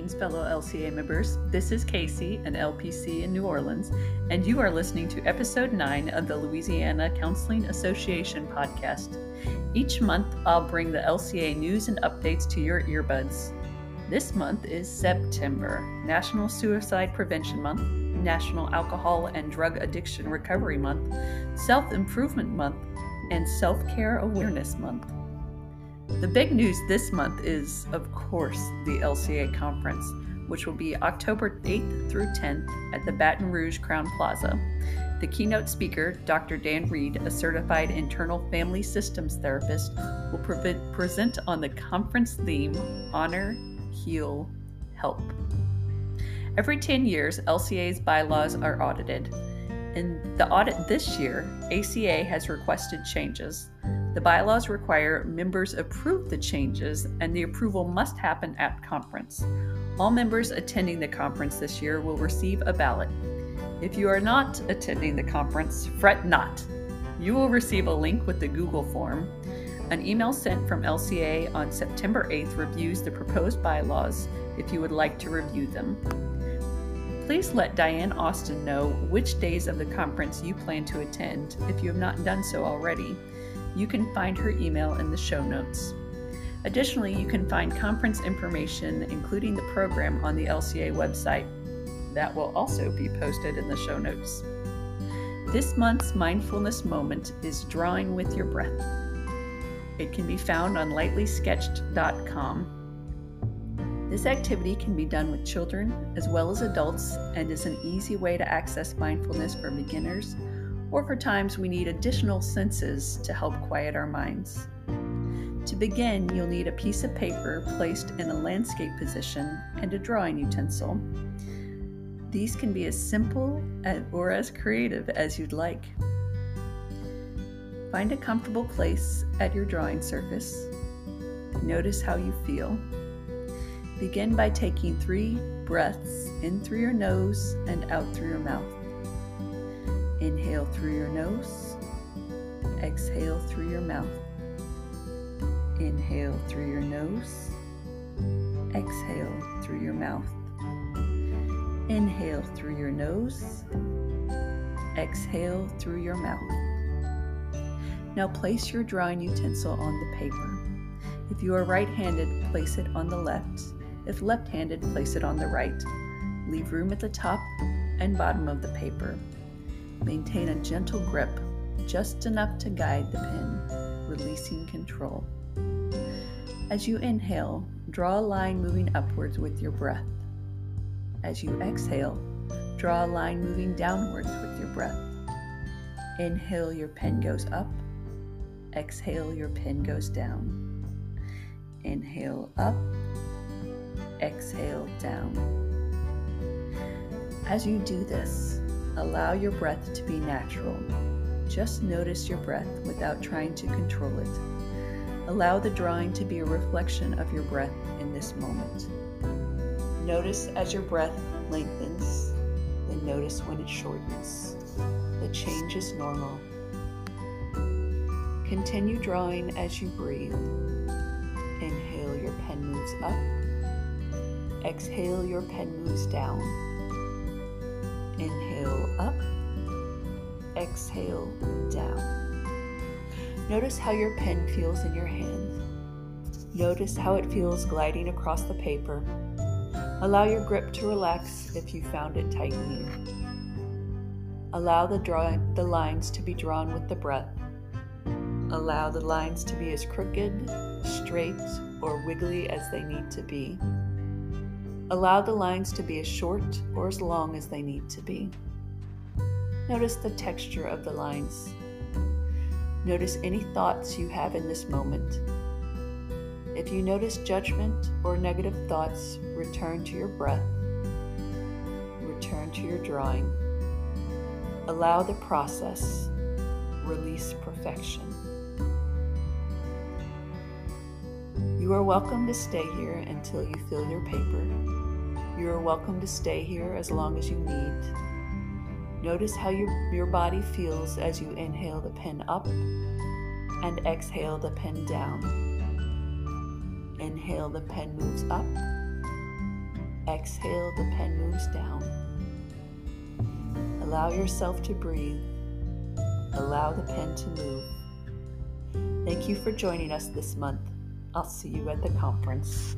Greetings, fellow LCA members. This is Casey, an LPC in New Orleans, and you are listening to episode 9 of the Louisiana Counseling Association podcast. Each month, I'll bring the LCA news and updates to your earbuds. This month is September, National Suicide Prevention Month, National Alcohol and Drug Addiction Recovery Month, Self Improvement Month, and Self Care Awareness Month. The big news this month is, of course, the LCA conference, which will be October 8th through 10th at the Baton Rouge Crowne Plaza. The keynote speaker, Dr. Dan Reed, a certified internal family systems therapist, will pre- present on the conference theme Honor, Heal, Help. Every 10 years, LCA's bylaws are audited. In the audit this year, ACA has requested changes. The bylaws require members approve the changes, and the approval must happen at conference. All members attending the conference this year will receive a ballot. If you are not attending the conference, fret not. You will receive a link with the Google form. An email sent from LCA on September 8th reviews the proposed bylaws if you would like to review them. Please let Diane Austin know which days of the conference you plan to attend if you have not done so already. You can find her email in the show notes. Additionally, you can find conference information, including the program, on the LCA website. That will also be posted in the show notes. This month's mindfulness moment is drawing with your breath. It can be found on lightlysketched.com. This activity can be done with children as well as adults and is an easy way to access mindfulness for beginners or for times we need additional senses to help quiet our minds. To begin, you'll need a piece of paper placed in a landscape position and a drawing utensil. These can be as simple or as creative as you'd like. Find a comfortable place at your drawing surface. Notice how you feel. Begin by taking three breaths in through your nose and out through your mouth. Inhale through your nose, exhale through your mouth. Inhale through your nose, exhale through your mouth. Inhale through your nose, exhale through your mouth. Now place your drawing utensil on the paper. If you are right handed, place it on the left. If left handed, place it on the right. Leave room at the top and bottom of the paper. Maintain a gentle grip, just enough to guide the pen, releasing control. As you inhale, draw a line moving upwards with your breath. As you exhale, draw a line moving downwards with your breath. Inhale, your pen goes up. Exhale, your pen goes down. Inhale up. Exhale down. As you do this, Allow your breath to be natural. Just notice your breath without trying to control it. Allow the drawing to be a reflection of your breath in this moment. Notice as your breath lengthens, then notice when it shortens. The change is normal. Continue drawing as you breathe. Inhale, your pen moves up. Exhale, your pen moves down. Inhale up, exhale down. Notice how your pen feels in your hand. Notice how it feels gliding across the paper. Allow your grip to relax if you found it tightening. Allow the, draw- the lines to be drawn with the breath. Allow the lines to be as crooked, straight, or wiggly as they need to be. Allow the lines to be as short or as long as they need to be. Notice the texture of the lines. Notice any thoughts you have in this moment. If you notice judgment or negative thoughts, return to your breath. Return to your drawing. Allow the process. Release perfection. You are welcome to stay here until you fill your paper. You are welcome to stay here as long as you need. Notice how your, your body feels as you inhale the pen up and exhale the pen down. Inhale, the pen moves up. exhale, the pen moves down. Allow yourself to breathe. Allow the pen to move. Thank you for joining us this month. I'll see you at the conference.